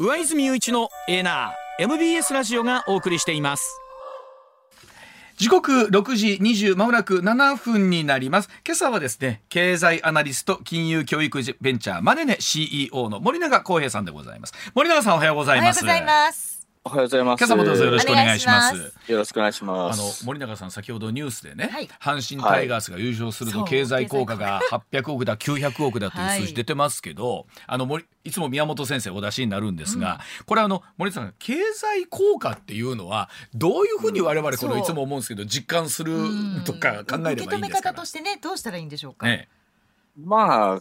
上泉雄一のエナー。MBS ラジオがお送りしています。時刻6時20まもなく7分になります。今朝はですね経済アナリスト金融教育ベンチャーマネネ CEO の森永康平さんでございます。森永さんおはようございます。おはようございますおはようございます。今朝もどうぞよろしくお願いします。よろしくお願いします。あの森永さん先ほどニュースでね、はい、阪神タイガースが優勝すると経済効果が800億だ900億だという数字出てますけど、はい、あの森いつも宮本先生お出しになるんですが、うん、これあの森さん経済効果っていうのはどういうふうに我々このいつも思うんですけど実感するとか考えればいいんですか、ね、受け止め方としてねどうしたらいいんでしょうか？ね、まあ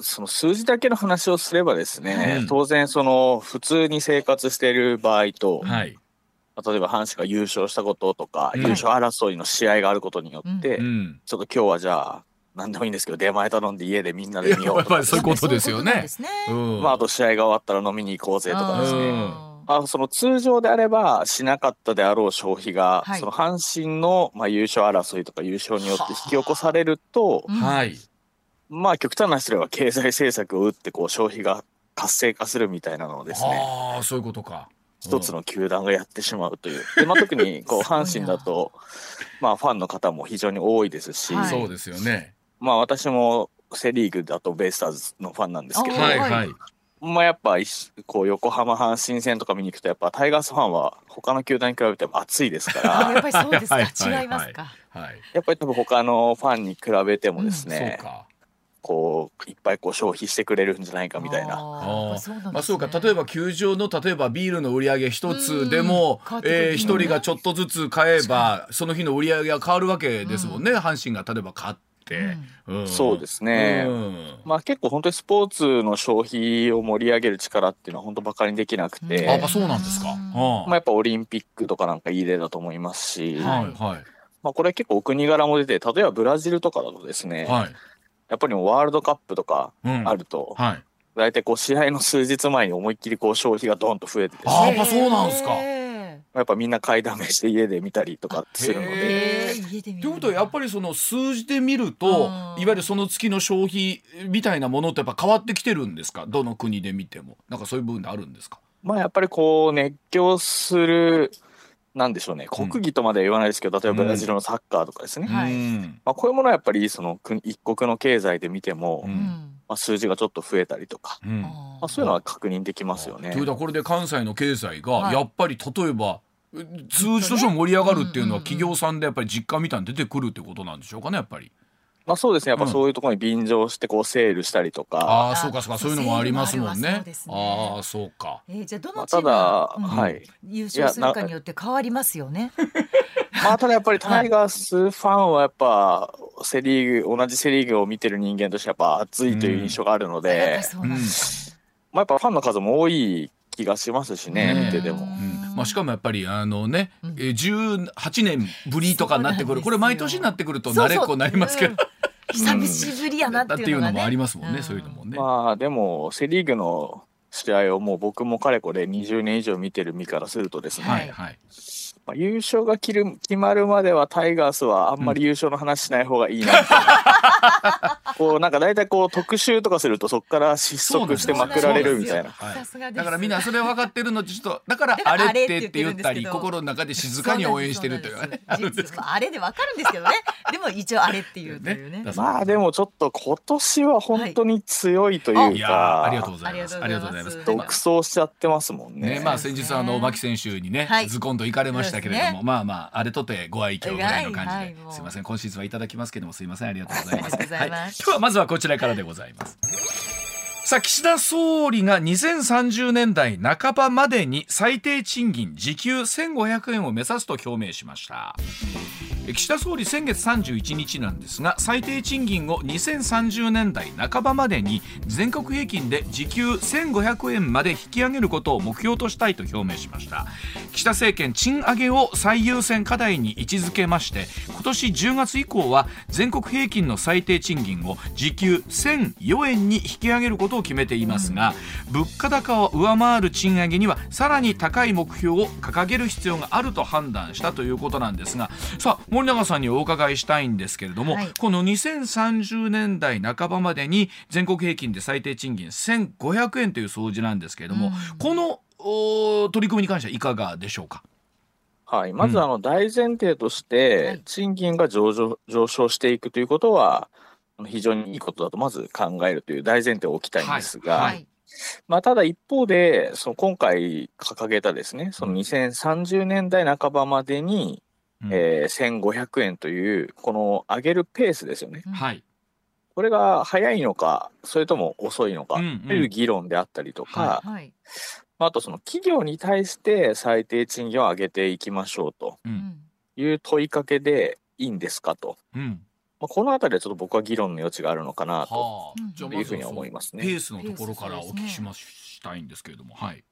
その数字だけの話をすればですね、うん、当然その普通に生活している場合と、はい、例えば阪神が優勝したこととか、うん、優勝争いの試合があることによって、うん、ちょっと今日はじゃあ何でもいいんですけど出前頼んで家でみんなで見ようとか、そういうことですよね。まあ、あと試合が終わったら飲みに行こうぜとかですね。あその通常であればしなかったであろう消費が、はい、その阪神の、まあ、優勝争いとか優勝によって引き起こされると、はい、まあ極端な話では経済政策を打ってこう消費が活性化するみたいなのをですねあそういうことか。一つの球団がやってしまうという。で、まあ、特に こう阪神だと、まあ、ファンの方も非常に多いですし、はい、そうですよね。まあ、私もセ・リーグだとベイスターズのファンなんですけど、はいはい、まあ、やっぱこう横浜阪神戦とか見に行くとやっぱタイガースファンは他の球団に比べても熱いですから。やっぱりそうですか。違いますか、はい、やっぱり多分他のファンに比べてもですね、うんこういっぱいこう消費してくれるんじゃないかみたいな。あまあそうか例えば球場の例えばビールの売り上げ一つでも一、えー、人がちょっとずつ買えばその日の売り上げが変わるわけですもんね、うん、阪神が例えば買って。うん、そうですね、うん、まあ結構本当にスポーツの消費を盛り上げる力っていうのは本当バカにできなくて、あそうなんですか、まあやっぱオリンピックとかなんかいい例だと思いますし、はいはい、まあこれ結構お国柄も出て例えばブラジルとかだとですね、はいやっぱりワールドカップとかあると、うんはい、大体こう試合の数日前に思いっきりこう消費がドンと増えてですね。あやっぱそうなんですか。やっぱみんな買いだめして家で見たりとかするので。ということはやっぱりその数字で見るといわゆるその月の消費みたいなものってやっぱ変わってきてるんですか？どの国で見ても。なんかそういう部分であるんですか？まあやっぱりこう熱狂するなんでしょうね。国技とまでは言わないですけど、例えばブラジルのサッカーとかですね、まあ、こういうものはやっぱりその一国の経済で見ても、まあ、数字がちょっと増えたりとか、まあ、そういうのは確認できますよね。というこれで関西の経済がやっぱり例えば、数字としても盛り上がるっていうのは企業さんでやっぱり実感みたいに出てくるってことなんでしょうかねやっぱり。まあそうですねやっぱそういうところに便乗してこうセールしたりとか、ああそうかそうかそういうのもありますもんね。ああそうか。えー、じゃあどのチームが、まあ、はい優勝するかによって変わりますよね。まあただやっぱり タイガースファンはやっぱセリーグ同じセリーグを見てる人間としてやっぱ熱いという印象があるので、うん、まあやっぱファンの数も多い気がしますしね、見てても。まあ、しかもやっぱりあのね、うん、18年ぶりとかになってくる。これ毎年になってくると慣れっこになりますけど。久しぶりやなっていうの、ね,、もありますもんね、そういうのもね。まあでもセ・リーグの試合をもう僕もかれこれ20年以上見てる身からするとですね、はいはい、まあ、優勝が決る決まるまではタイガースはあんまり優勝の話しない方がいいな、うん、こうなんか大体こう特集とかするとそこから失速してまくられるみたいな、はい、だからみんなそれ分かってるのちょっとだからあれってって言ったり心の中で静かに応援してるという。ね あれで分かるんですけどね。でも一応あれっていうというね、ね、まあでもちょっと今年は本当に強いというか、はい、ありがとうございます。ありがとうございます。独走しちゃってますもんね。ねまあ先日あの牧選手にね、はい、ズコンと行かれましたけれども、ね、まあまああれとてご愛嬌ぐらいの感じで、はいはい、すみません今シーズンはいただきますけどもすみませんありがとうございます。はい、今日はまずはこちらからでございますさあ岸田総理が2030年代半ばまでに最低賃金時給1500円を目指すと表明しました。岸田総理先月31日なんですが最低賃金を2030年代半ばまでに全国平均で時給1500円まで引き上げることを目標としたいと表明しました。岸田政権賃上げを最優先課題に位置づけまして今年10月以降は全国平均の最低賃金を時給1004円に引き上げることを決めていますが、うん、物価高を上回る賃上げにはさらに高い目標を掲げる必要があると判断したということなんですがさあ森永さんにお伺いしたいんですけれども、はい、この2030年代半ばまでに全国平均で最低賃金1500円という数字なんですけれども、うん、この取り組みに関してはいかがでしょうか？はい、まずあの大前提として、賃金が上昇していくということは、非常にいいことだとまず考えるという大前提を置きたいんですが、はい。はい、まあ、ただ一方で、その今回掲げたですね、その2030年代半ばまでに、うん、えー、1500円という、この上げるペースですよね。はい、これが早いのか、それとも遅いのかという議論であったりとか、はい、あとその企業に対して最低賃金を上げていきましょうという問いかけでいいんですかと。うんまあ、この辺りはちょっと僕は議論の余地があるのかなというふうに思いますね。ペースのところからお聞きしましたいんですけれども、はい。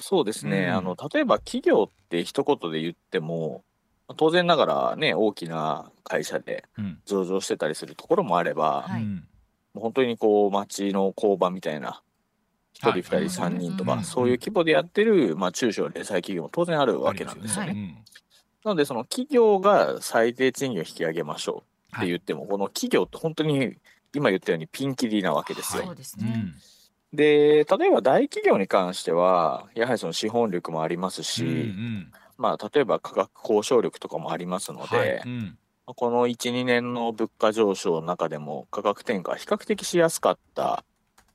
そうですね、うん、あの例えば企業って一言で言っても当然ながらね大きな会社で上場してたりするところもあれば、うん、もう本当にこう町の工場みたいな1人、2人、3人とか、そういう規模でやってる、まあ、中小零細企業も当然あるわけなんですよね。なので、その企業が最低賃金を引き上げましょうって言っても、この企業って本当に今言ったようにピンキリなわけですよ。そうですね。で、例えば大企業に関しては、やはりその資本力もありますし、うんうん、まあ、例えば価格交渉力とかもありますので、はい。うん、この1、2年の物価上昇の中でも価格転嫁比較的しやすかった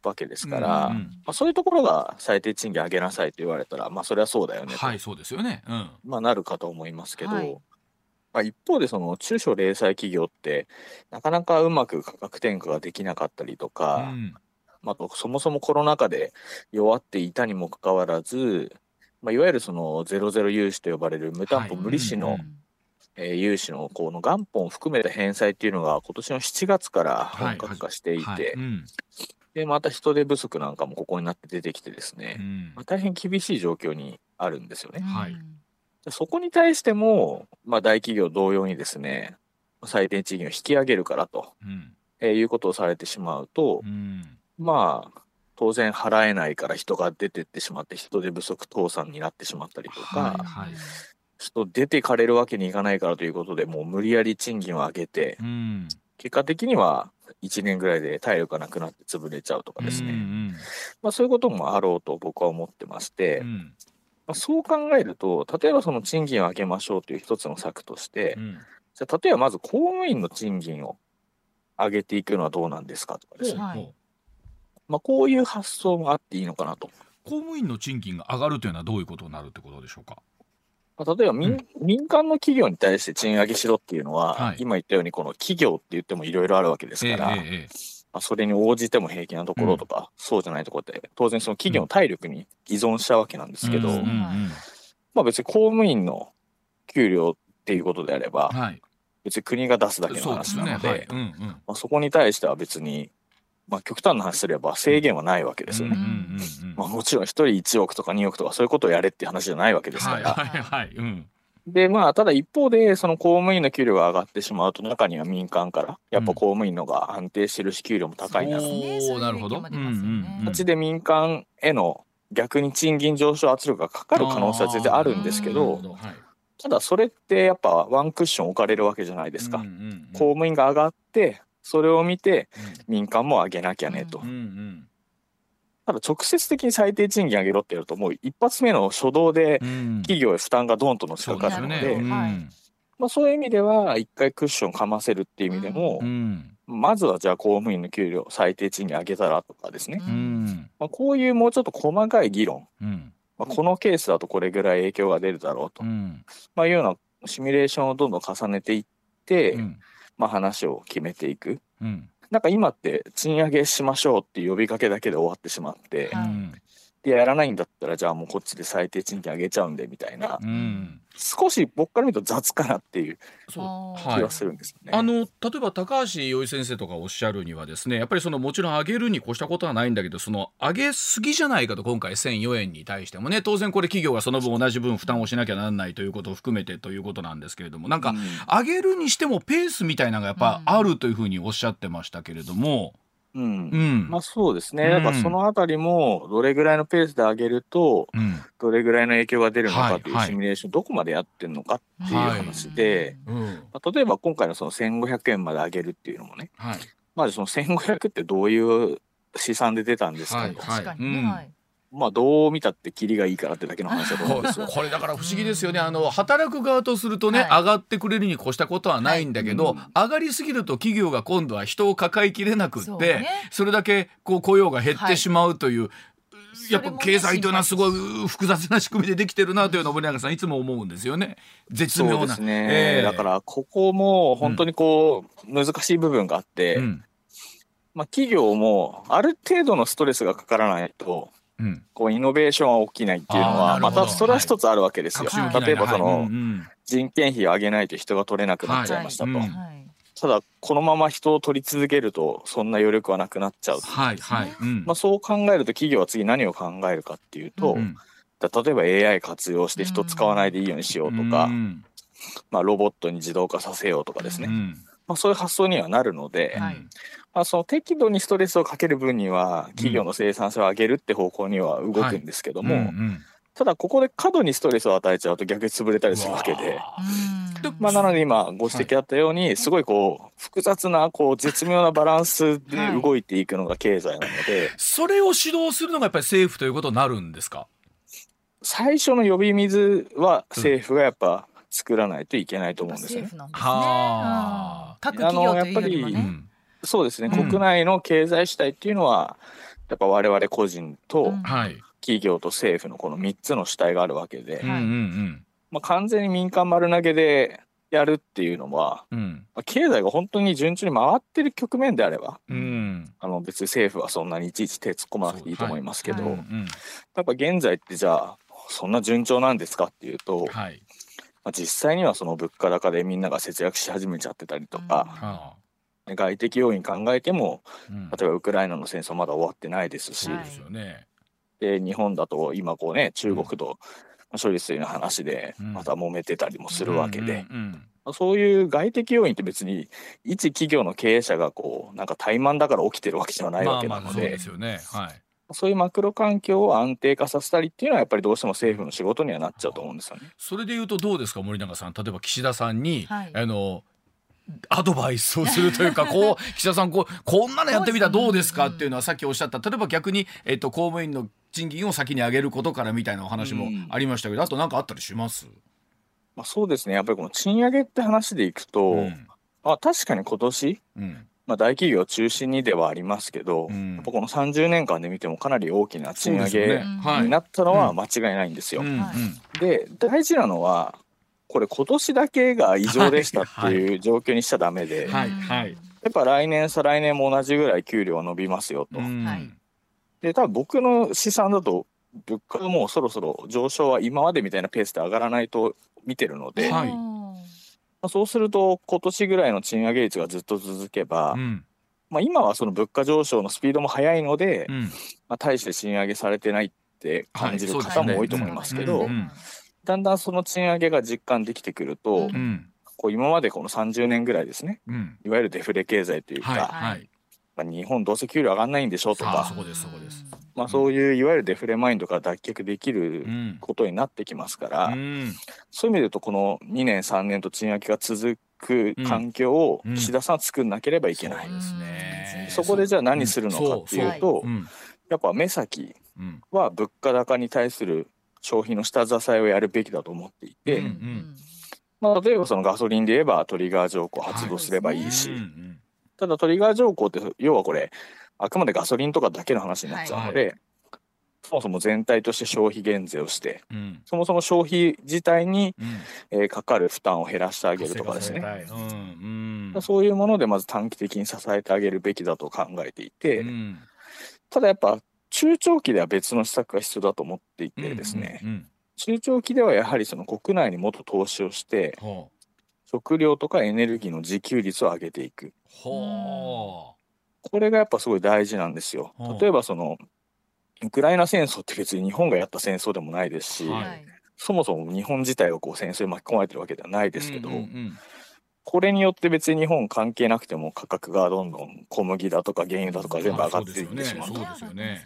わけですから、うんうん、まあ、そういうところが最低賃金上げなさいと言われたら、まあ、それはそうだよねはい、そうですよね。うん、まあ、なるかと思いますけど、はい、まあ、一方で、その中小零細企業って、なかなかうまく価格転嫁ができなかったりとか、うん、まあ、そもそもコロナ禍で弱っていたにもかかわらず、まあ、いわゆるそのゼロゼロ融資と呼ばれる無担保無利子の、はいうん。えー、融資のこの元本を含めた返済っていうのが今年の7月から本格化していて、はい。はい。うん、で、また人手不足なんかもここになって出てきてですね、うん、まあ、大変厳しい状況にあるんですよね。はい、そこに対しても、まあ、大企業同様にですね、最低賃金を引き上げるからと、うん、えー、いうことをされてしまうと、うん、まあ、当然払えないから人が出てってしまって人手不足倒産になってしまったりとか、はいはい、人出てかれるわけにいかないからということでもう無理やり賃金を上げて、うん、結果的には1年ぐらいで体力がなくなって潰れちゃうとかですね、うんうん、まあ、そういうこともあろうと僕は思ってまして、うん、まあ、そう考えると例えばその賃金を上げましょうという一つの策として、うん、じゃ例えばまず公務員の賃金を上げていくのはどうなんですかとかですね、はい、まあ、こういう発想もあっていいのかなと。公務員の賃金が上がるというのはどういうことになるってことでしょうか？まあ、例えば民うん、民間の企業に対して賃上げしろっていうのは、はい、今言ったようにこの企業って言ってもいろいろあるわけですから、えーえー、まあ、それに応じても平気なところとか、うん、そうじゃないところって当然その企業の体力に依存したわけなんですけど、うん、まあ、別に公務員の給料っていうことであれば、はい、別に国が出すだけの話なので、ね。はい。うんうん、まあ、そこに対しては別にまあ、極端な話すれば制限はないわけですよね。まあ、もちろん1人1億とか2億とかそういうことをやれっていう話じゃないわけですから。はいはいはい。うん、でまあただ一方でその公務員の給料が上がってしまうと中には民間からやっぱ公務員のが安定してるし給料も高いなと。うん、なるほど。形で民間への逆に賃金上昇圧力がかかる可能性は全然あるんですけど。ただそれってやっぱワンクッション置かれるわけじゃないですか。公務員が上がってそれを見て民間も上げなきゃねと。ただ直接的に最低賃金上げろってやるともう一発目の初動で企業へ負担がドンとのしかかるので、まあ、そういう意味では一回クッションかませるっていう意味でも、まずはじゃあ公務員の給料最低賃金上げたらとかですね、まあ、こういうもうちょっと細かい議論、まあ、このケースだとこれぐらい影響が出るだろうと、まあ、いうようなシミュレーションをどんどん重ねていって、まあ、話を決めていく、うん、なんか今って賃上げしましょうっていう呼びかけだけで終わってしまって、うん、でやらないんだったらじゃあもうこっちで最低賃金上げちゃうんでみたいな、うん、少し僕から見ると雑かなっていう気はするんですね、はい、あの例えば高橋洋一先生とかおっしゃるにはですねやっぱりそのもちろん上げるに越したことはないんだけどその上げすぎじゃないかと今回1004円に対してもね当然これ企業がその分同じ分負担をしなきゃならないということを含めてということなんですけれどもなんか、上げるにしてもペースみたいなのがやっぱあるというふうにおっしゃってましたけれども。うん、うん、まあそうですね。だからそのあたりもどれぐらいのペースで上げると、どれぐらいの影響が出るのかというシミュレーション、どこまでやってるのかっていう話で、まあ、例えば今回のその1500円まで上げるっていうのもね、はい、まずその1500ってどういう試算で出たんですかと。はいはい。うんまあどう見たってキリがいいからってだけの話だと思うんですよ。これだから不思議ですよね。あの働く側とするとね、はい、上がってくれるに越したことはないんだけど、はいうん、上がりすぎると企業が今度は人を抱えきれなくってそ、ね,、れだけこう雇用が減ってしまうという。はいやっぱ経済というのはすごい複雑な仕組みでできてるなというのを森永さんいつも思うんですよね。絶妙な。そうですね、えー、だからここも本当にこう、難しい部分があって、うん、まあ企業もある程度のストレスがかからないとうん、こうイノベーションは起きないっていうのはまたそれは一つあるわけですよ。はい、例えばその、人件費を上げないと人が取れなくなっちゃいましたと。はい。ただこのまま人を取り続けるとそんな余力はなくなっちゃう、はい。はい。まあ、そう考えると企業は次何を考えるかっていうと、うん、例えば AI 活用して人使わないでいいようにしようとか、うん、まあ、ロボットに自動化させようとかですね、うん、まあ、そういう発想にはなるので、はい、まあ、その適度にストレスをかける分には企業の生産性を上げるって方向には動くんですけども、はい。うんうん、ただここで過度にストレスを与えちゃうと逆に潰れたりするわけで。まあ、なので今ご指摘あったように、すごいこう複雑なこう絶妙なバランスで動いていくのが経済なので、それを指導するのがやっぱり政府ということになるんですか？最初の呼び水は政府がやっぱ作らないといけないと思うんですよね。ね。はあ、各企業というよりもね。そうですね、うん、国内の経済主体っていうのはやっぱ我々個人と企業と政府のこの3つの主体があるわけで、まあ、完全に民間丸投げでやるっていうのは、うん、まあ、経済が本当に順調に回ってる局面であれば、うん、あの別に政府はそんなにいちいち手突っ込まなくていいと思いますけど、はい。はい、やっぱ現在ってじゃあそんな順調なんですかっていうと、はい、まあ、実際にはその物価高でみんなが節約し始めちゃってたりとか、外的要因考えても、うん、例えばウクライナの戦争まだ終わってないですし、はい、で日本だと今こうね中国と処理水の話でまた揉めてたりもするわけで。そういう外的要因って別に一企業の経営者がこうなんか怠慢だから起きてるわけじゃないわけなので、そうい。うマクロ環境を安定化させたりっていうのはやっぱりどうしても政府の仕事にはなっちゃうと思うんですよね。それでいうとどうですか森永さん。例えば岸田さんに、はい、あのアドバイスをするというか こう岸田さんこうこんなのやってみたらどうですかっていうのはさっきおっしゃった。例えば逆に、えっと、公務員の賃金を先に上げることからみたいなお話もありましたけど、あと何かあったりします？まあ、そうですね。やっぱりこの賃上げって話でいくと、うん、あ確かに今年、うん、まあ、大企業中心にではありますけど、うん、やっぱこの30年間で見てもかなり大きな賃上げになったのは間違いないんですよ。で大事なのはこれ今年だけが異常でしたっていう状況にしちゃダメで、はいはい、やっぱ来年再来年も同じぐらい給料は伸びますよと。で多分僕の試算だと物価がもうそろそろ上昇は今までみたいなペースで上がらないと見てるので、はい、そうすると今年ぐらいの賃上げ率がずっと続けば、うん、まあ、今はその物価上昇のスピードも速いので、うん、まあ、大して賃上げされてないって感じる方も多いと思いますけど。だんだんその賃上げが実感できてくると、うん、こう今までこの30年ぐらいですね、うん、いわゆるデフレ経済というか、はいまあ、日本どうせ給料上がんないんでしょとかまあ、そういういわゆるデフレマインドから脱却できることになってきますから、うん、そういう意味で言うとこの2年3年と賃上げが続く環境を岸田さんは作んなければいけない、そこでじゃあ何するのかっていうと、やっぱ目先は物価高に対する消費の下支えをやるべきだと思っていて、うんうん、まあ、例えばそのガソリンで言えばトリガー条項発動すればいいし、はいただトリガー条項って要はこれあくまでガソリンとかだけの話になっちゃうので、はい、そもそも全体として消費減税をして、うん、そもそも消費自体に、うん、えー、かかる負担を減らしてあげるとかですね、うん。うん、そういうものでまず短期的に支えてあげるべきだと考えていて、ただやっぱ中長期では別の施策が必要だと思っていてですね、うんうん。うん、中長期ではやはりその国内にもっと投資をして、食料とかエネルギーの自給率を上げていく。これがやっぱすごい大事なんですよ。例えばそのウクライナ戦争って別に日本がやった戦争でもないですし、はい、そもそも日本自体がこう戦争に巻き込まれてるわけではないですけど、うんうんうん、これによって別に日本関係なくても価格がどんどん小麦だとか原油だとか全部上がっていってしまう。そうですよね。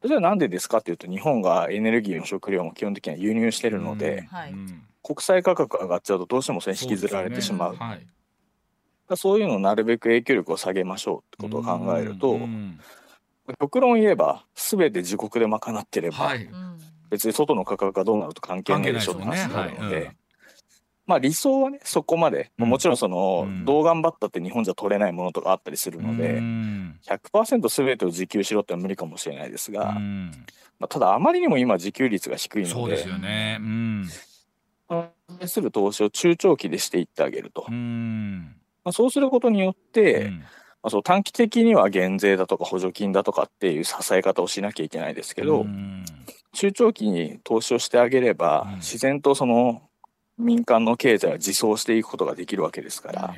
それはなんでですかっていうと日本がエネルギーの食料も基本的には輸入してるので、国際価格上がっちゃうとどうしてもそれ引きずられてしまう。そう、ねはい、そういうのをなるべく影響力を下げましょうってことを考えると、極論言えば全て自国で賄ってれば、はい、別に外の価格がどうなると関係ないでしょって話になるので。まあ理想はねそこまで、うん、もちろんその、うん、どう頑張ったって日本じゃ取れないものとかあったりするので、うん、100%全てを自給しろっては無理かもしれないですが、うん、まあ、ただあまりにも今自給率が低いのでそうですよね、うん、対する投資を中長期でしていってあげると、まあ、そうすることによって、まあ、そう短期的には減税だとか補助金だとかっていう支え方をしなきゃいけないですけど、中長期に投資をしてあげれば、自然とその民間の経済は自走していくことができるわけですから。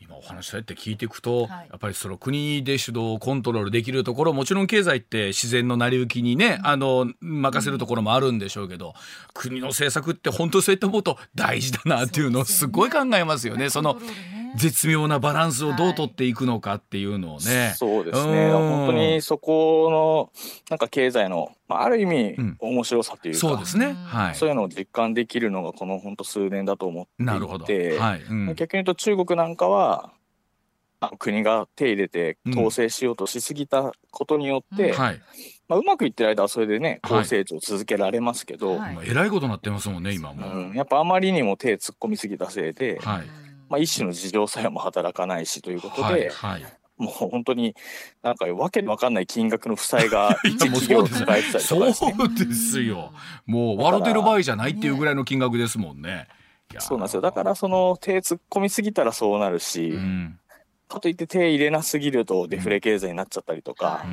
今お話されて聞いていくと、はい、やっぱりその国で主導コントロールできるところもちろん経済って自然の成り行きにね、うん、あの任せるところもあるんでしょうけど、うん、国の政策って本当そういったこと大事だなっていうのをすごい考えますよね。その絶妙なバランスをどう取っていくのかっていうのをね。はい、そうですね。本当にそこのなんか経済のある意味面白さというか、そうですね。はい。そういうのを実感できるのがこの本当数年だと思っていて、なるほど。はい。うん、逆に言うと中国なんかは国が手入れて統制しようとしすぎたことによって、うん、はい。まあ、うまくいってる間はそれでね高成長続けられますけど、はい、えらいことになってますもんね今も、うん、やっぱあまりにも手突っ込みすぎたせいで、はいまあ、一種の自浄作用も働かないしということで、はいはい、もう本当になんかわけのわかんない金額の負債が 一企業抱えてたりとかね、そうですよ。もう笑ってる場合じゃないっていうぐらいの金額ですもんね。そうなんですよ。だからその手突っ込みすぎたらそうなるし、うん、かといって手入れなすぎるとデフレ経済になっちゃったりとか。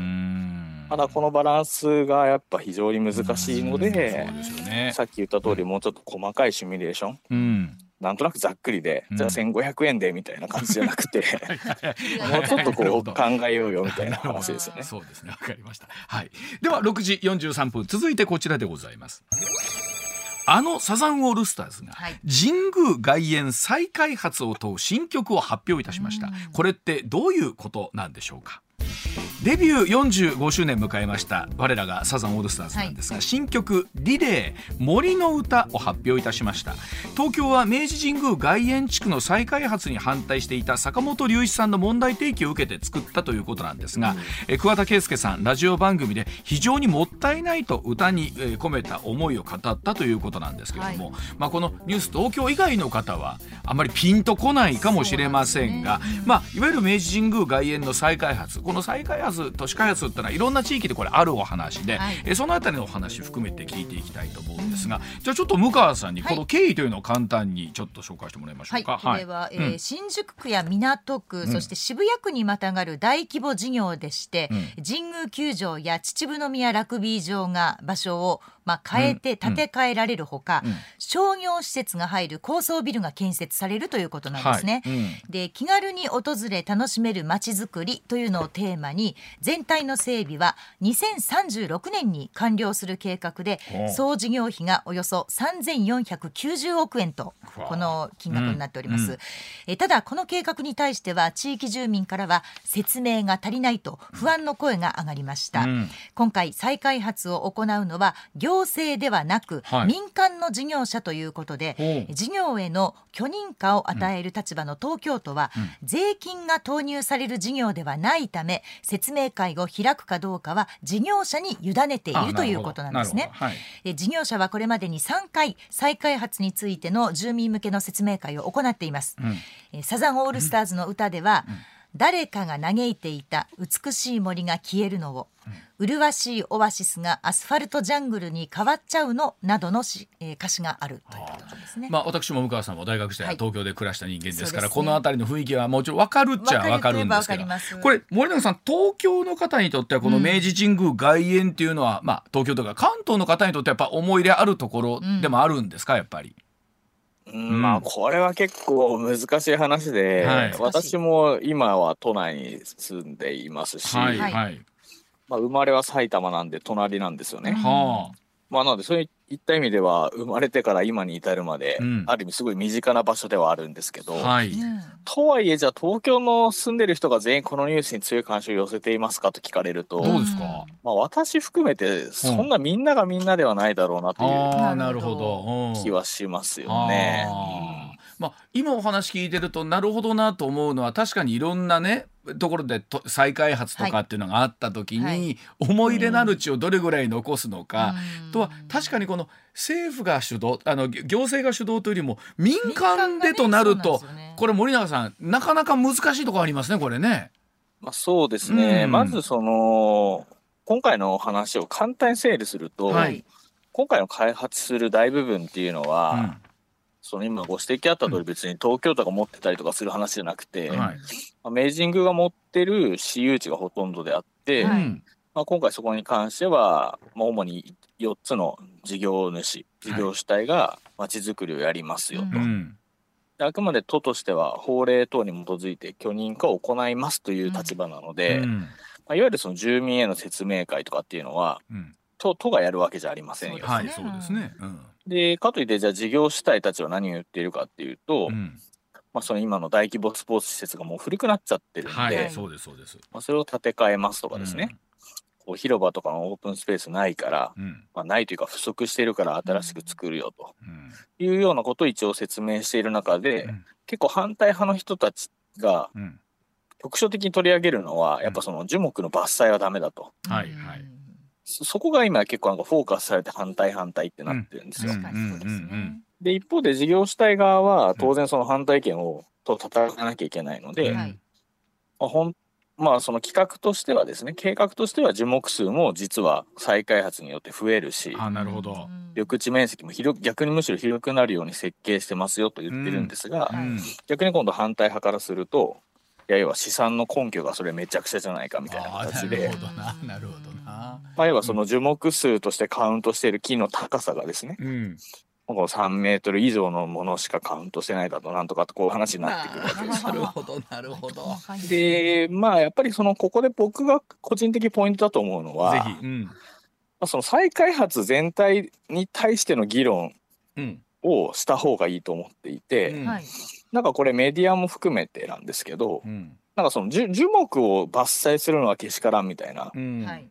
ただこのバランスがやっぱ非常に難しいので、ね、さっき言った通りもうちょっと細かいシミュレーション、うんなんとなくざっくりで、じゃあ1500円でみたいな感じじゃなくて、もうちょっとこう考えようよみたいな話ですよね。そうですね。わかりました。はい。では6時43分続いてこちらでございます。あのサザンオールスターズが神宮外苑再開発を問う新曲を発表いたしました。これってどういうことなんでしょうか？デビュー45周年迎えました我らがサザンオールスターズなんですが、はい、新曲「リレー森の歌」を発表いたしました。東京は明治神宮外苑地区の再開発に反対していた坂本龍一さんの問題提起を受けて作ったということなんですが、うん、え桑田佳祐さんラジオ番組で非常にもったいないと歌に、え込めた思いを語ったということなんですけれども、はい、まあ、このニュース東京以外の方はあまりピンとこないかもしれませんが、ね、まあ、いわゆる明治神宮外苑の再開発この再開発都市開発ってのはいろんな地域でこれあるお話で、はい、えそのあたりのお話含めて聞いていきたいと思うんですが、うん、じゃあちょっと向川さんにこの経緯というのを簡単にちょっと紹介してもらいましょうか。はい、これは、えー、うん、新宿区や港区、そして渋谷区にまたがる大規模事業でして、うん、神宮球場や秩父宮ラグビー場が場所をまあ、変えて建て替えられるほか、うん。うん、商業施設が入る高層ビルが建設されるということなんですね。はい。うん、で気軽に訪れ楽しめるまちづくりというのをテーマに全体の整備は2036年に完了する計画で総事業費がおよそ3490億円とこの金額になっております。えただこの計画に対しては地域住民からは説明が足りないと不安の声が上がりました。今回再開発を行うのは行行政ではなく、はい、民間の事業者ということで事業への許認可を与える立場の東京都は、うん、税金が投入される事業ではないため説明会を開くかどうかは事業者に委ねているということなんですね。はい、事業者はこれまでに3回再開発についての住民向けの説明会を行っています。うん、サザンオールスターズの歌では、うん誰かが嘆いていた美しい森が消えるのを、うん、麗しいオアシスがアスファルトジャングルに変わっちゃうのなどのし、えー、歌詞がある。ということですね。まあ私も向川さんも大学時代は東京で暮らした人間ですから、はい、この辺りの雰囲気はもちろん分かるっちゃ分かるんですけど。これ森永さん東京の方にとってはこの明治神宮外苑っていうのは、うん、まあ東京とか関東の方にとってはやっぱ思い入れあるところでもあるんですか、やっぱり？うん、まあこれは結構難しい話で、はい、私も今は都内に住んでいますし、はいはい、まあ、生まれは埼玉なんで隣なんですよね。はあ、まあ、なのでそういういった意味では生まれてから今に至るまで、うん、ある意味すごい身近な場所ではあるんですけど、はい、とはいえじゃあ東京の住んでる人が全員このニュースに強い関心を寄せていますかと聞かれるとどうですか、まあ、私含めてそんなみんながみんなではないだろうなという気はしますよね。まあ、今お話聞いてるとなるほどなと思うのは確かにいろんなねところでと再開発とかっていうのがあった時に、はい、思い入れなる地をどれぐらい残すのか、うん、とは確かにこの政府が主導あの行政が主導というよりも民間でとなると、ね、これ森永さんなかなか難しいところありますねこれね。まあ、そうですね、うん、まずその今回の話を簡単に整理すると、はい、今回の開発する大部分っていうのは、うんその今ご指摘あった通り別に東京都が持ってたりとかする話じゃなくて、はい、まあ、明治神宮が持ってる私有地がほとんどであって、はい、まあ、今回そこに関しては、まあ、主に4つの事業主事業主体がまちづくりをやりますよと。はい、あくまで都としては法令等に基づいて許認可を行いますという立場なので、うん、まあ、いわゆるその住民への説明会とかっていうのは、うん、都都がやるわけじゃありませんよ。はい、そうですね、うん。で、かといって、じゃあ事業主体たちは何を言っているかっていうと、うん、まあ、その今の大規模スポーツ施設がもう古くなっちゃってるんで、はい、そうですそうです。まあ、それを建て替えますとかですね、うん、こう広場とかのオープンスペースないから、うん、まあ、ないというか不足しているから新しく作るよというようなことを一応説明している中で、結構反対派の人たちが、局所的に取り上げるのは、やっぱその樹木の伐採はダメだと。はいはいそこが今結構なんかフォーカスされて反対反対ってなってるんですよ。で一方で事業主体側は当然その反対意見をと戦わなきゃいけないので、まあ、ほんまあその企画としてはですね計画としては樹木数も実は再開発によって増えるしあなるほど。緑地面積も広逆にむしろ広くなるように設計してますよと言ってるんですが、うん。うん、逆に今度反対派からするといや要は資産の根拠がそれめちゃくちゃじゃないかみたいな形で。なるほどななるほどな、まあ、要はその樹木数としてカウントしている木の高さがですね、うん、この3メートル以上のものしかカウントしてないだとなんとかとこう話になってくるわけですなるほどなるほど。でまあやっぱりそのここで僕が個人的ポイントだと思うのは、ぜひ、うん、まあ、その再開発全体に対しての議論をした方がいいと思っていて、うん、なんかこれメディアも含めてなんですけど、うん、なんかその樹木を伐採するのはけしからんみたいな、うん、なん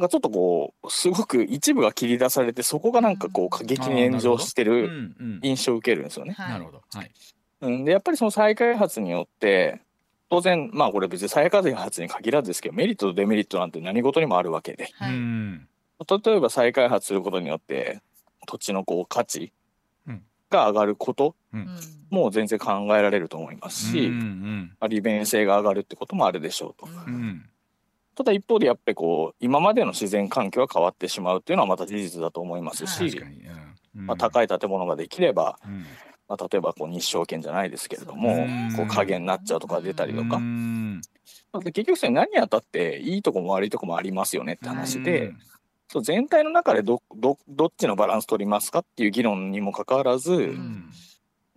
かちょっとこうすごく一部が切り出されてそこがなんかこう過激に炎上してる印象を受けるんですよね。なるほど、はい、うん、でやっぱりその再開発によって当然まあこれ別に再開発に限らずですけどメリットとデメリットなんて何事にもあるわけで、はい、例えば再開発することによって土地のこう価値が上がることも全然考えられると思いますし、うんうん、利便性が上がるってこともあるでしょうと。うん。ただ一方でやっぱりこう今までの自然環境が変わってしまうっていうのはまた事実だと思いますし、うん、まあ、高い建物ができれば、うん、まあ、例えばこう日照権じゃないですけれども、こう影になっちゃうとか出たりとか、まあ、結局それ何やったっていいとこも悪いとこもありますよねって話で、そう全体の中でどどどっちのバランス取りますかっていう議論にもかかわらず、うん、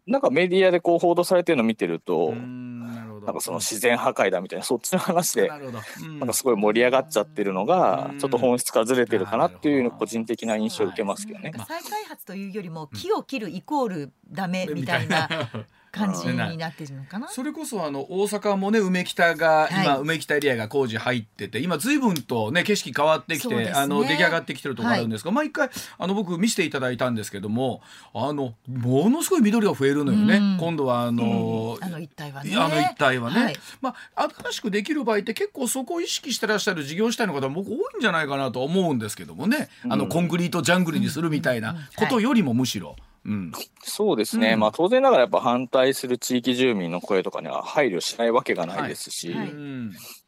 なんかメディアでこう報道されてるの見てると、なんかその自然破壊だみたいなそっちの話で、なん。かすごい盛り上がっちゃってるのが、ちょっと本質からずれてるかなっていう個人的な印象を受けますけどね。再開発というよりも木を切るイコールダメみたいな 感じになってるのかな？それこそあの大阪もね梅北が、今梅北エリアが工事入ってて今随分とね景色変わってきて、ね、あの出来上がってきてるところあるんですが、はい、毎回あの僕見せていただいたんですけどもあのものすごい緑が増えるのよね。今度はあの、あの一帯はね。あの一帯はね。はい、まあ新しくできる場合って結構そこを意識してらっしゃる事業主体の方僕多いんじゃないかなと思うんですけどもね。あのコンクリートジャングルにするみたいなことよりもむしろ。うん、そうですね、うん、まあ当然ながらやっぱ反対する地域住民の声とかには配慮しないわけがないですし、はい。はい、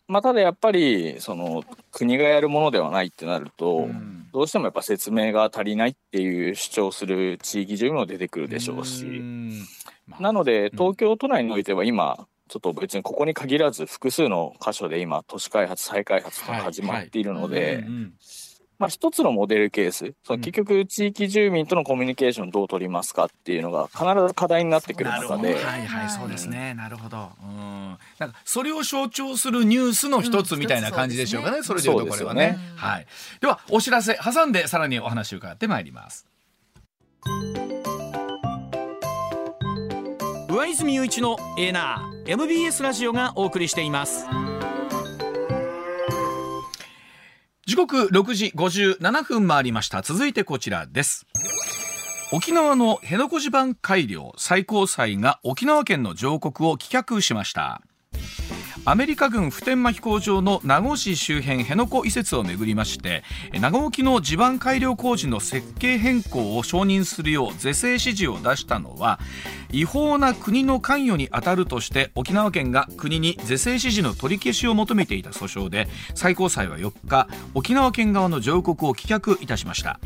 まあ、ただやっぱりその国がやるものではないってなると、うん、どうしてもやっぱ説明が足りないっていう主張する地域住民も出てくるでしょうし、まあ、なので東京都内においては今ちょっと別にここに限らず複数の箇所で今都市開発再開発が始まっているので。まあ、一つのモデルケース、その結局、地域住民とのコミュニケーションどう取りますかっていうのが、必ず課題になってくる中で。はいはい、そうですね、なるほど、うん、なんかそれを象徴するニュースの一つみたいな感じでしょうかね、うん、そ,ね。それでいうと、これはね、ね、はい。では、お知らせ挟んで、さらにお話を伺ってまいります。上泉雄一のエナー MBS ラジオがお送りしています。時刻6時57分回りました。続いてこちらです。沖縄の辺野古地盤改良最高裁が沖縄県の上告を棄却しました。アメリカ軍普天間飛行場の名護市周辺辺野古移設をめぐりまして名護沖の地盤改良工事の設計変更を承認するよう是正指示を出したのは違法な国の関与に当たるとして沖縄県が国に是正指示の取り消しを求めていた訴訟で最高裁は4日沖縄県側の上告を棄却いたしました。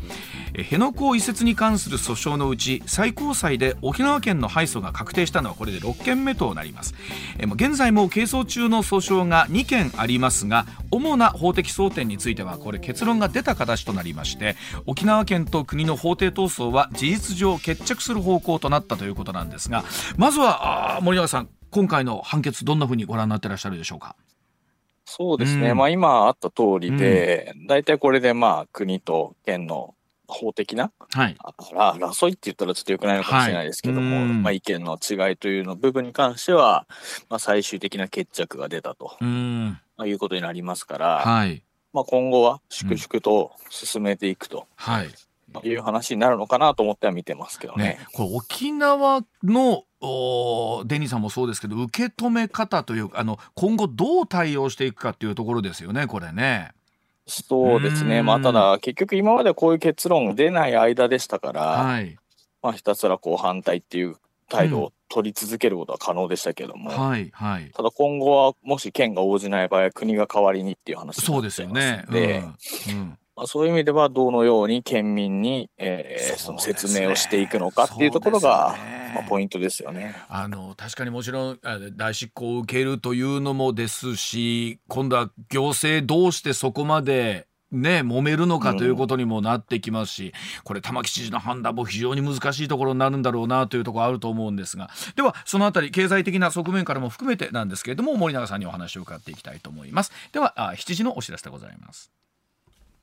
辺野古移設に関する訴訟のうち最高裁で沖縄県の敗訴が確定したのはこれで6件目となります。現在も係争中の訴訟が2件ありますが主な法的争点についてはこれ結論が出た形となりまして沖縄県と国の法廷闘争は事実上決着する方向となったということなんですがまずは森永さん今回の判決どんなふうにご覧になってらっしゃるでしょうか？そうですね、うん、まあ今あった通りで、大、う、体、ん、これでまあ国と県の法的な、はい、争いって言ったらちょっとよくないのかもしれないですけども、はい、まあ、意見の違いというの部分に関しては、まあ、最終的な決着が出たと、まあ、いうことになりますから、はい、まあ、今後は粛々と進めていくと。はいいう話になるのかなと思っては見てますけどね。ねこれ沖縄のおデニーさんもそうですけど受け止め方というあの今後どう対応していくかっていうところですよねこれね。そうですね。まあ、ただ、結局今までこういう結論が出ない間でしたから、はい、まあ、ひたすらこう反対っていう態度を取り続けることは可能でしたけども、うん、はいはい、ただ今後はもし県が応じない場合国が代わりにっていう話になってますので、そうですよね。うん、うんまあ、そういう意味ではどのように県民に、えー、その説明をしていくのかっていうところが、ね、まあ、ポイントですよね。あの確かにもちろん代執行を受けるというのもですし今度は行政どうしてそこまでね、揉めるのかということにもなってきますし、うん、これ玉城知事の判断も非常に難しいところになるんだろうなというところあると思うんですがではそのあたり経済的な側面からも含めてなんですけれども森永さんにお話を伺っていきたいと思います。では7時のお知らせでございます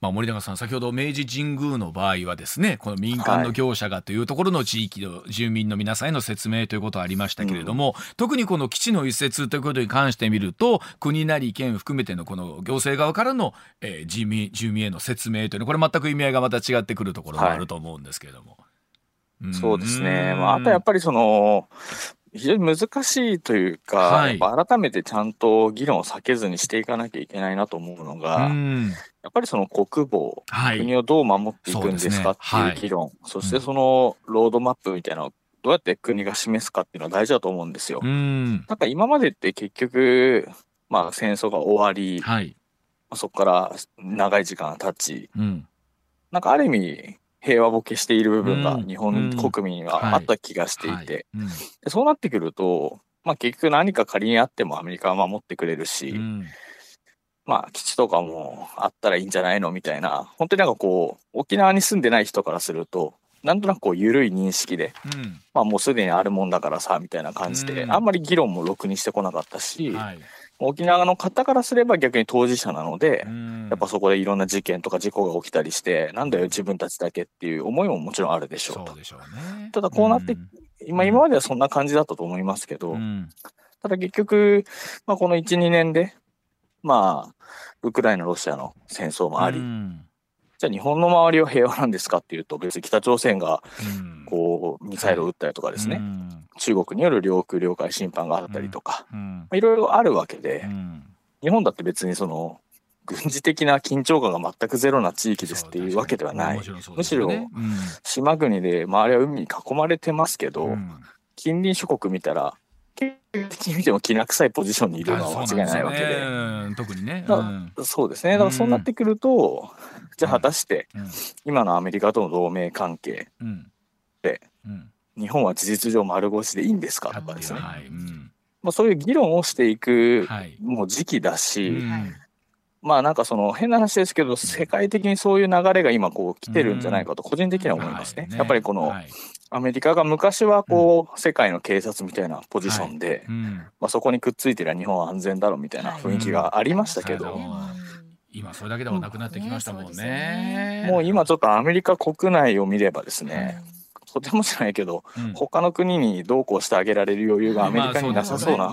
まあ、森永さん先ほど明治神宮の場合はですねこの民間の業者がというところの地域の住民の皆さんへの説明ということはありましたけれども、はい特にこの基地の移設ということに関してみると国なり県含めてのこの行政側からの、えー、住民住民への説明というのはこれ全く意味合いがまた違ってくるところもあると思うんですけれども。はい、そうですね、まあ、あとやっぱりその非常に難しいというか、はい、改めてちゃんと議論を避けずにしていかなきゃいけないなと思うのが、やっぱりその国防、はい、国をどう守っていくんですかっていう議論、そ、ねはい、そしてそのロードマップみたいなのをどうやって国が示すかっていうのは大事だと思うんですよ。なんか今までって結局、まあ戦争が終わり、はい、そこから長い時間経ち、うん、なんかある意味平和ボケしている部分が日本国民にはあった気がしていて、そうなってくると、まあ結局何か仮にあってもアメリカは守ってくれるし、うん。まあ、基地とかもあったらいいんじゃないのみたいな、本当になんかこう、沖縄に住んでない人からすると、なんとなくこう、緩い認識で、うん、まあもうすでにあるもんだからさ、みたいな感じで、うん、あんまり議論もろくにしてこなかったし、はい、沖縄の方からすれば逆に当事者なので、うん、やっぱそこでいろんな事件とか事故が起きたりして、なんだよ自分たちだけっていう思いももちろんあるでしょうと。うね、ただこうなって、今今まではそんな感じだったと思いますけど、ただ結局、まあこの1、2年で、まあ、ウクライナ、ロシアの戦争もあり、うん、じゃあ日本の周りは平和なんですかっていうと、別に北朝鮮がこうミサイルを撃ったりとかですね、はい、中国による領空、領海侵犯があったりとか、いろいろあるわけで、日本だって別にその軍事的な緊張感が全くゼロな地域ですっていうわけではない。ね、むしろ、島国で周りは海に囲まれてますけど、近隣諸国見たら的に見てもきな臭いポジションにいるのは間違いないわけで。でね、特にね、うん、そうですね。だからそうなってくると、うん、じゃあ果たして、今のアメリカとの同盟関係で、日本は事実上丸腰でいいんですか？とかですね。はい、まあ、そういう議論をしていく、もう時期だし、まあなんかその変な話ですけど、世界的にそういう流れが今こう来てるんじゃないかと個人的には思いますね。やっぱりこの、アメリカが昔はこう、世界の警察みたいなポジションで、まあ、そこにくっついてりゃ日本は安全だろうみたいな雰囲気がありましたけど、今それだけでもなくなってきましたもんね。もう今ちょっとアメリカ国内を見ればですね、とてもじゃないけど、うん、他の国にどうこうしてあげられる余裕がアメリカになさそうな。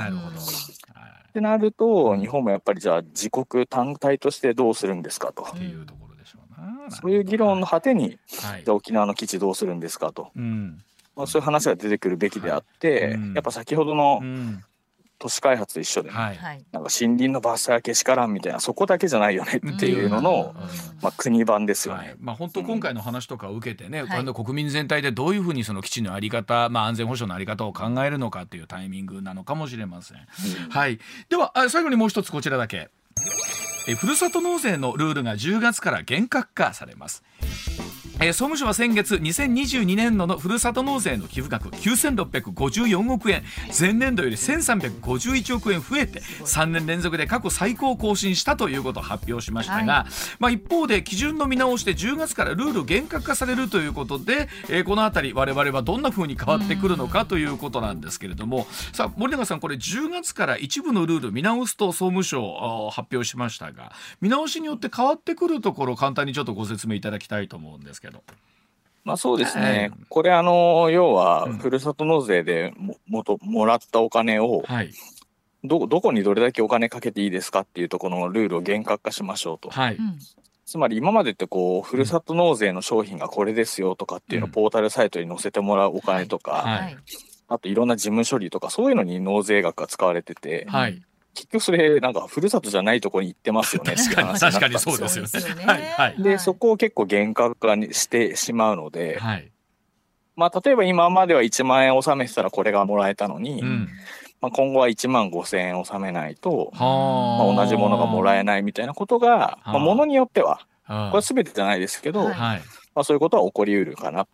ってなると、日本もやっぱりじゃあ自国単体としてどうするんですかと。いうところでしょうな。そういう議論の果てに、はい、じゃあ沖縄の基地どうするんですかと。うんまあ、そういう話が出てくるべきであって、はいうん、やっぱ先ほどの都市開発と一緒で、はい、なんか森林の伐採はけしからんみたいなそこだけじゃないよねっていうのの、まあ、国版ですよね、はい、まあ、本当今回の話とかを受けてね、うん、国民全体でどういうふうにその基地の在り方、まあ、安全保障の在り方を考えるのかっていうタイミングなのかもしれません。うん、はい、では最後にもう一つこちらだけ。えふるさと納税のルールが10月から厳格化されます。えー、総務省は先月2022年度のふるさと納税の寄付額9654億円前年度より1351億円増えて3年連続で過去最高を更新したということを発表しましたが、はい、まあ、一方で基準の見直しで10月からルール厳格化されるということで、えー、この辺り我々はどんなふうに変わってくるのかということなんですけれどもさあ森永さんこれ10月から一部のルール見直すと総務省発表しましたが見直しによって変わってくるところ簡単にちょっとご説明いただきたいと思うんですけど。まあそうですね、はい、これあの要はふるさと納税でももともらったお金を、はい、どどこにどれだけお金かけていいですかっていうところのルールを厳格化しましょうと。はい、つまり今までってこうふるさと納税の商品がこれですよとかっていうのをポータルサイトに載せてもらうお金とか、あといろんな事務処理とかそういうのに納税額が使われてて、はい、結局それなんかふるさとじゃないところに行ってますよね。確かに確かにそうですよね。はいはい、でそこを結構厳格化にしてしまうので、はい、まあ例えば今までは1万円納めてたらこれがもらえたのに、うん、まあ、今後は1万5千円納めないと、まあ、同じものがもらえないみたいなことが、まあ、ものによってはこれ全てじゃないですけど、まあ、そういうことは起こりうるかな。っ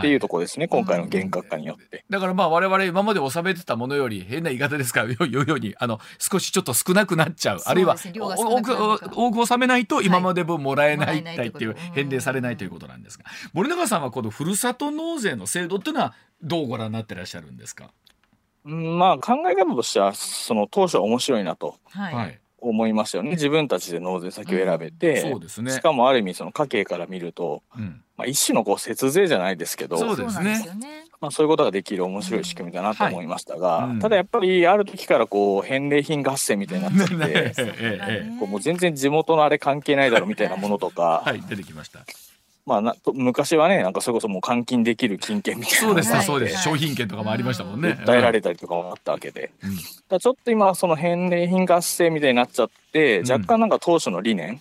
ていうところですね、今回の厳格化によって。だからまあ我々今まで納めてたものより変な言い方ですか？ら言うようにあの少しちょっと少なくなっちゃうあるいは多く多く納めないと今まで分もらえないっていう返礼されないということなんですが森永さんはこのふるさと納税の制度っていうのはどうご覧になってらっしゃるんですかまあ考え方としてはその当初は面白いなと。はい思いますよね。自分たちで納税先を選べて、うん、そうですね、しかもある意味その家計から見ると、うん、まあ、一種のこう節税じゃないですけどそうですね。まあ、そういうことができる面白い仕組みだなと思いましたが、うん。はい、ただやっぱりある時からこう返礼品合戦みたいになっちゃって こうもう全然地元のあれ関係ないだろうみたいなものとか、はい、出てきましたまあ、な昔はねなんかそれこそもう換金できる金券みたいな。そうですそうです、商品券とかもありましたもんね。訴えられたりとかもあったわけで、うん、だちょっと今その返礼品合戦みたいになっちゃって、若干なんか当初の理念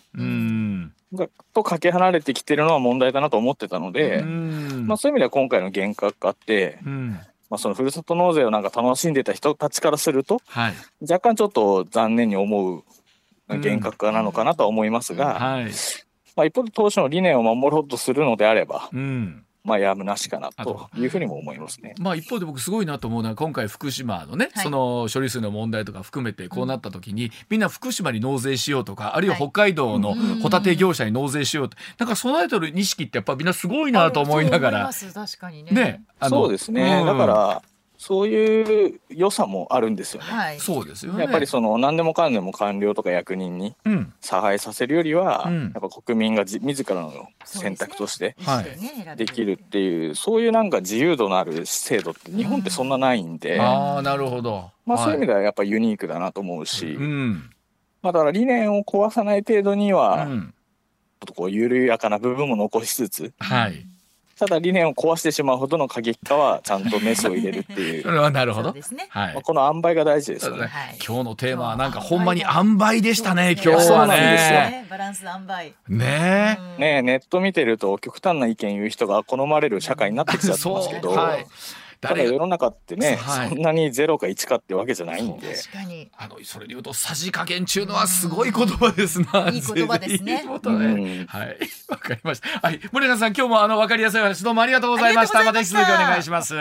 が、とかけ離れてきてるのは問題だなと思ってたので、まあ、そういう意味では今回の厳格化って、まあ、そのふるさと納税をなんか楽しんでた人たちからすると、はい、若干ちょっと残念に思う厳格化なのかなとは思いますが、はい、まあ、一方で当初の理念を守ろうとするのであれば、うん、まあ、やむなしかなというふうにも思いますね。まあ、一方で僕すごいなと思うのは今回福島のね、はい、その処理水の問題とか含めてこうなった時に、うん、みんな福島に納税しようとかあるいは北海道のホタテ業者に納税しようと、なんか備えてる意識ってやっぱみんなすごいなと思いながら。確かにね。ねそうですね、だからそういう良さもあるんですよね。はい、そうですよね。やっぱりその何でもかんでも官僚とか役人に差配させるよりは、うん、やっぱ国民がじ自らの選択としてできるっていう、そういうなんか自由度のある制度って日本ってそんなないんで、うん、ああなるほど。まあそういう意味ではやっぱユニークだなと思うし、うん、まあだから理念を壊さない程度には、ちょっとこう緩やかな部分も残しつつ、はい。ただ理念を壊してしまうほどの過激化はちゃんとメスを入れるっていう。なるほど。はい。この塩梅が大事ですよね。今日のテーマはなんかほんまに塩梅でしたね。今日はね。バランス塩梅。ねねネット見てると極端な意見言う人が好まれる社会になってきちゃってますけど。ただ世の中ってね、はい、そんなに0か1かってわけじゃないんで。確かに。あのそれで言うとさじ加減中のはすごい言葉ですな、いい言葉ですね、ね、はい。わかりました。はい。森永さん今日もあのわかりやすい話どうもありがとうございました。また。引き続きお願いします。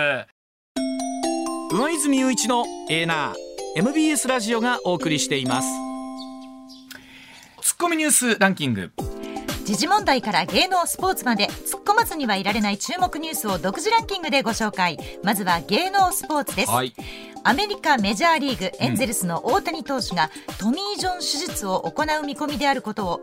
上泉雄一のエーナー MBS ラジオがお送りしています。ツッコミニュースランキング時事問題から芸能スポーツまで突っ込まずにはいられない注目ニュースを独自ランキングでご紹介。まずは芸能スポーツです、はい、アメリカメジャーリーグエンゼルスの大谷投手がトミー・ジョン手術を行う見込みであることを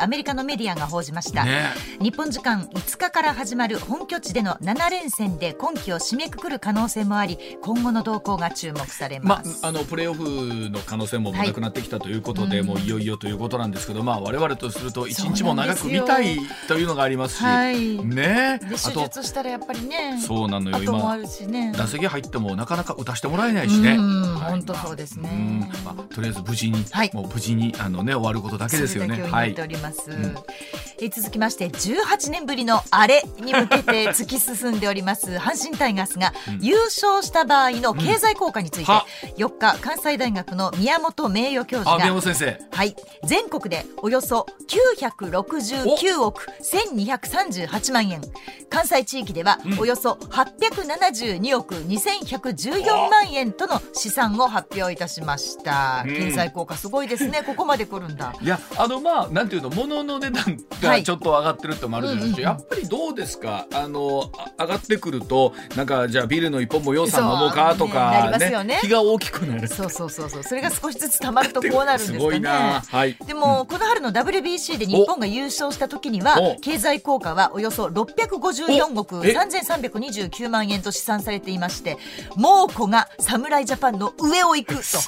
アメリカのメディアが報じました、ね、日本時間5日から始まる本拠地での7連戦で今季を締めくくる可能性もあり今後の動向が注目されます、まあ、あのプレーオフの可能性もなくなってきたということで、はい、もういよいよということなんですけど、まあ、我々とすると一日も長く見たいというのがありますし、はい、ね。手術したらやっぱりねそうなのよ。今、ね、打席入ってもなかなか打たせてもらえないしね。本当そうですね、まあ、とりあえず無事に、はい、もう無事にあの、ね、終わることだけですよね。はい、ております、うんえ続きまして18年ぶりのあれに向けて突き進んでおります阪神タイガースが優勝した場合の経済効果について、うん、4日関西大学の宮本名誉教授がはい、全国でおよそ969億1238万円。関西地域ではおよそ872億2114万円との試算を発表いたしました、うん、経済効果すごいですね。ここまで来るんだ。いやあのまあなんていうの物の値段がちょっと上がってるってもあるじゃないですか、やっぱりどうですか？あの上がってくるとなんかじゃあビールの一本も予算飲もうか？とかね。ねね。気が大きくなる。そうそうそうそう。それが少しずつたまるとこうなるんですかね。はい、でも、うん、この春の WBC で日本が優勝した時には経済効果はおよそ654億3329万円と試算されていまして猛虎が侍ジャパンの上を行くと。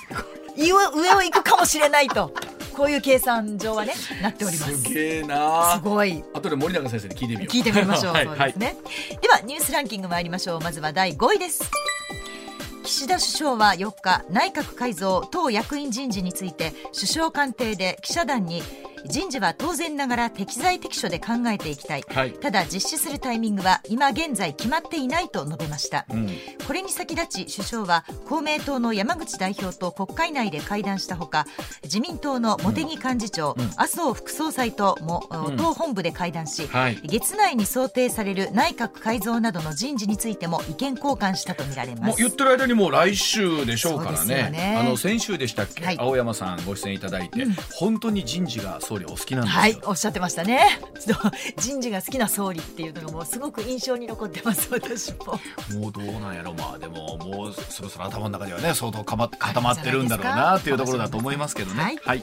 上を行くかもしれないと。こういう計算上はねなっております。すげえな。すごい。後で森永先生に聞いてみよう。聞いてみましょう、はい、そうですね、はい、ではニュースランキング参りましょう。まずは第5位です。岸田首相は4日内閣改造党役員人事について首相官邸で記者団に人事は当然ながら適材適所で考えていきたい、はい、ただ実施するタイミングは今現在決まっていないと述べました、うん、これに先立ち首相は公明党の山口代表と国会内で会談したほか自民党の茂木幹事長、うん、麻生副総裁とも、うん、党本部で会談し、はい、月内に想定される内閣改造などの人事についても意見交換したとみられます。言ってる間にも来週でしょうからね、ね、あの先週でしたっけ、はい、青山さんご出演いただいて、本当に人事が総理お好きなんですはいおっしゃってましたね。人事が好きな総理っていうのがもうすごく印象に残ってます私も。もうどうなんやろ。まあでももうそろそろ頭の中ではね相当かま固まってるんだろうなっていうところだと思いますけどね、はい、はい、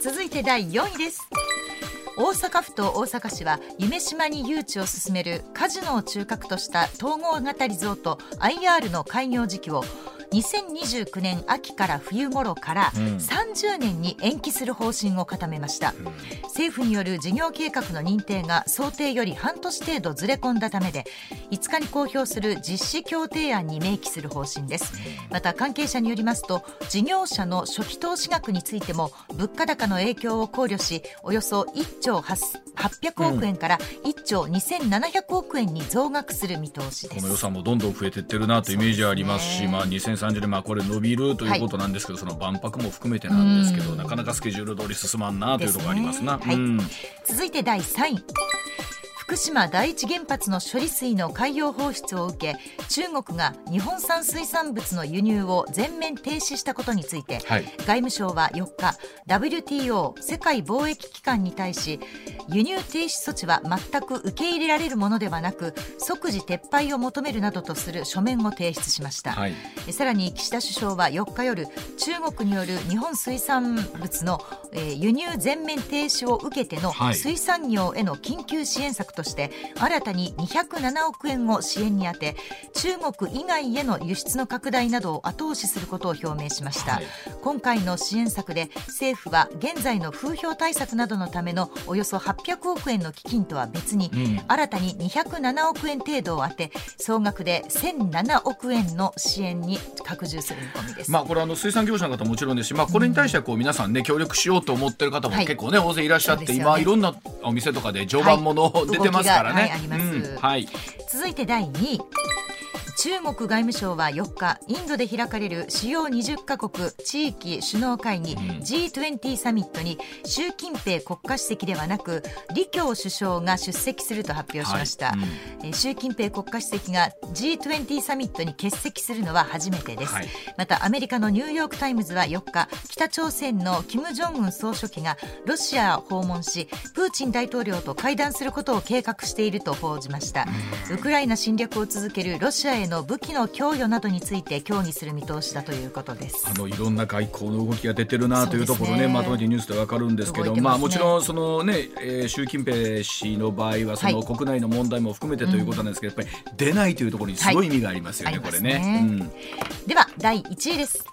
続いて第4位です。大阪府と大阪市は夢島に誘致を進めるカジノを中核とした統合型リゾート IR の開業時期を2029年秋から冬頃から30年に延期する方針を固めました、うん、政府による事業計画の認定が想定より半年程度ずれ込んだためで5日に公表する実施協定案に明記する方針です。また関係者によりますと事業者の初期投資額についても物価高の影響を考慮しおよそ1兆800億円から1兆2700億円に増額する見通しです、この予算もどんどん増えていってるなというイメージありますし、まあ、2030年、まあ、これ伸びるということなんですけど、はい、その万博も含めてなんですけど、なかなかスケジュール通り進まんなというところありますな。すねはい、続いて第3位福島第一原発の処理水の海洋放出を受け中国が日本産水産物の輸入を全面停止したことについて、はい、外務省は4日 WTO 世界貿易機関に対し輸入停止措置は全く受け入れられるものではなく即時撤廃を求めるなどとする書面を提出しました、はい、さらに岸田首相は4日夜中国による日本水産物の、えー、輸入全面停止を受けての水産業への緊急支援策として新たに207億円を支援に充て中国以外への輸出の拡大などを後押しすることを表明しました、はい、今回の支援策で政府は現在の風評対策などのためのおよそ800億円の基金とは別に、うん、新たに207億円程度を充て総額で1007億円の支援に拡充する見込みです、まあ、これあの水産業者の方もちろんですし、まあ、これに対してはこう皆さんね協力しようと思ってる方も結構ね、はい、大勢いらっしゃって、ね、今いろんなお店とかで常磐もの出てますからね。はい、あります、うん、はい、続いて第2位中国外務省は4日インドで開かれる主要20カ国地域首脳会議、うん、G20 サミットに習近平国家主席ではなく李強首相が出席すると発表しました、はい。うん、習近平国家主席が G20 サミットに欠席するのは初めてです、はい、またアメリカのニューヨーク・タイムズは4日北朝鮮の金正恩総書記がロシアを訪問しプーチン大統領と会談することを計画していると報じました、うん、ウクライナ侵略を続けるロシアへへの武器の供与などについて協議する見通しだということですあのいろんな外交の動きが出てるなというところね、ね、まとめてニュースでわかるんですけど、ね、まあもちろんそのね、えー、習近平氏の場合はその国内の問題も含めてということなんですけど、はい、やっぱり出ないというところにすごい意味がありますよね、はい、これね、ね。うん、では第1位です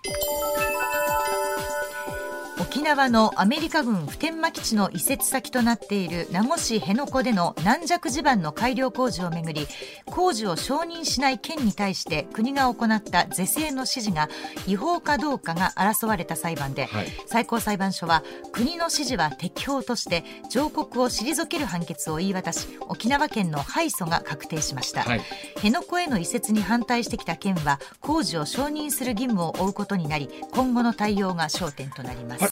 沖縄のアメリカ軍普天間基地の移設先となっている名護市辺野古での軟弱地盤の改良工事をめぐり工事を承認しない県に対して国が行った是正の指示が違法かどうかが争われた裁判で、はい、最高裁判所は国の指示は適法として上告を退ける判決を言い渡し沖縄県の敗訴が確定しました、はい、辺野古への移設に反対してきた県は工事を承認する義務を負うことになり今後の対応が焦点となります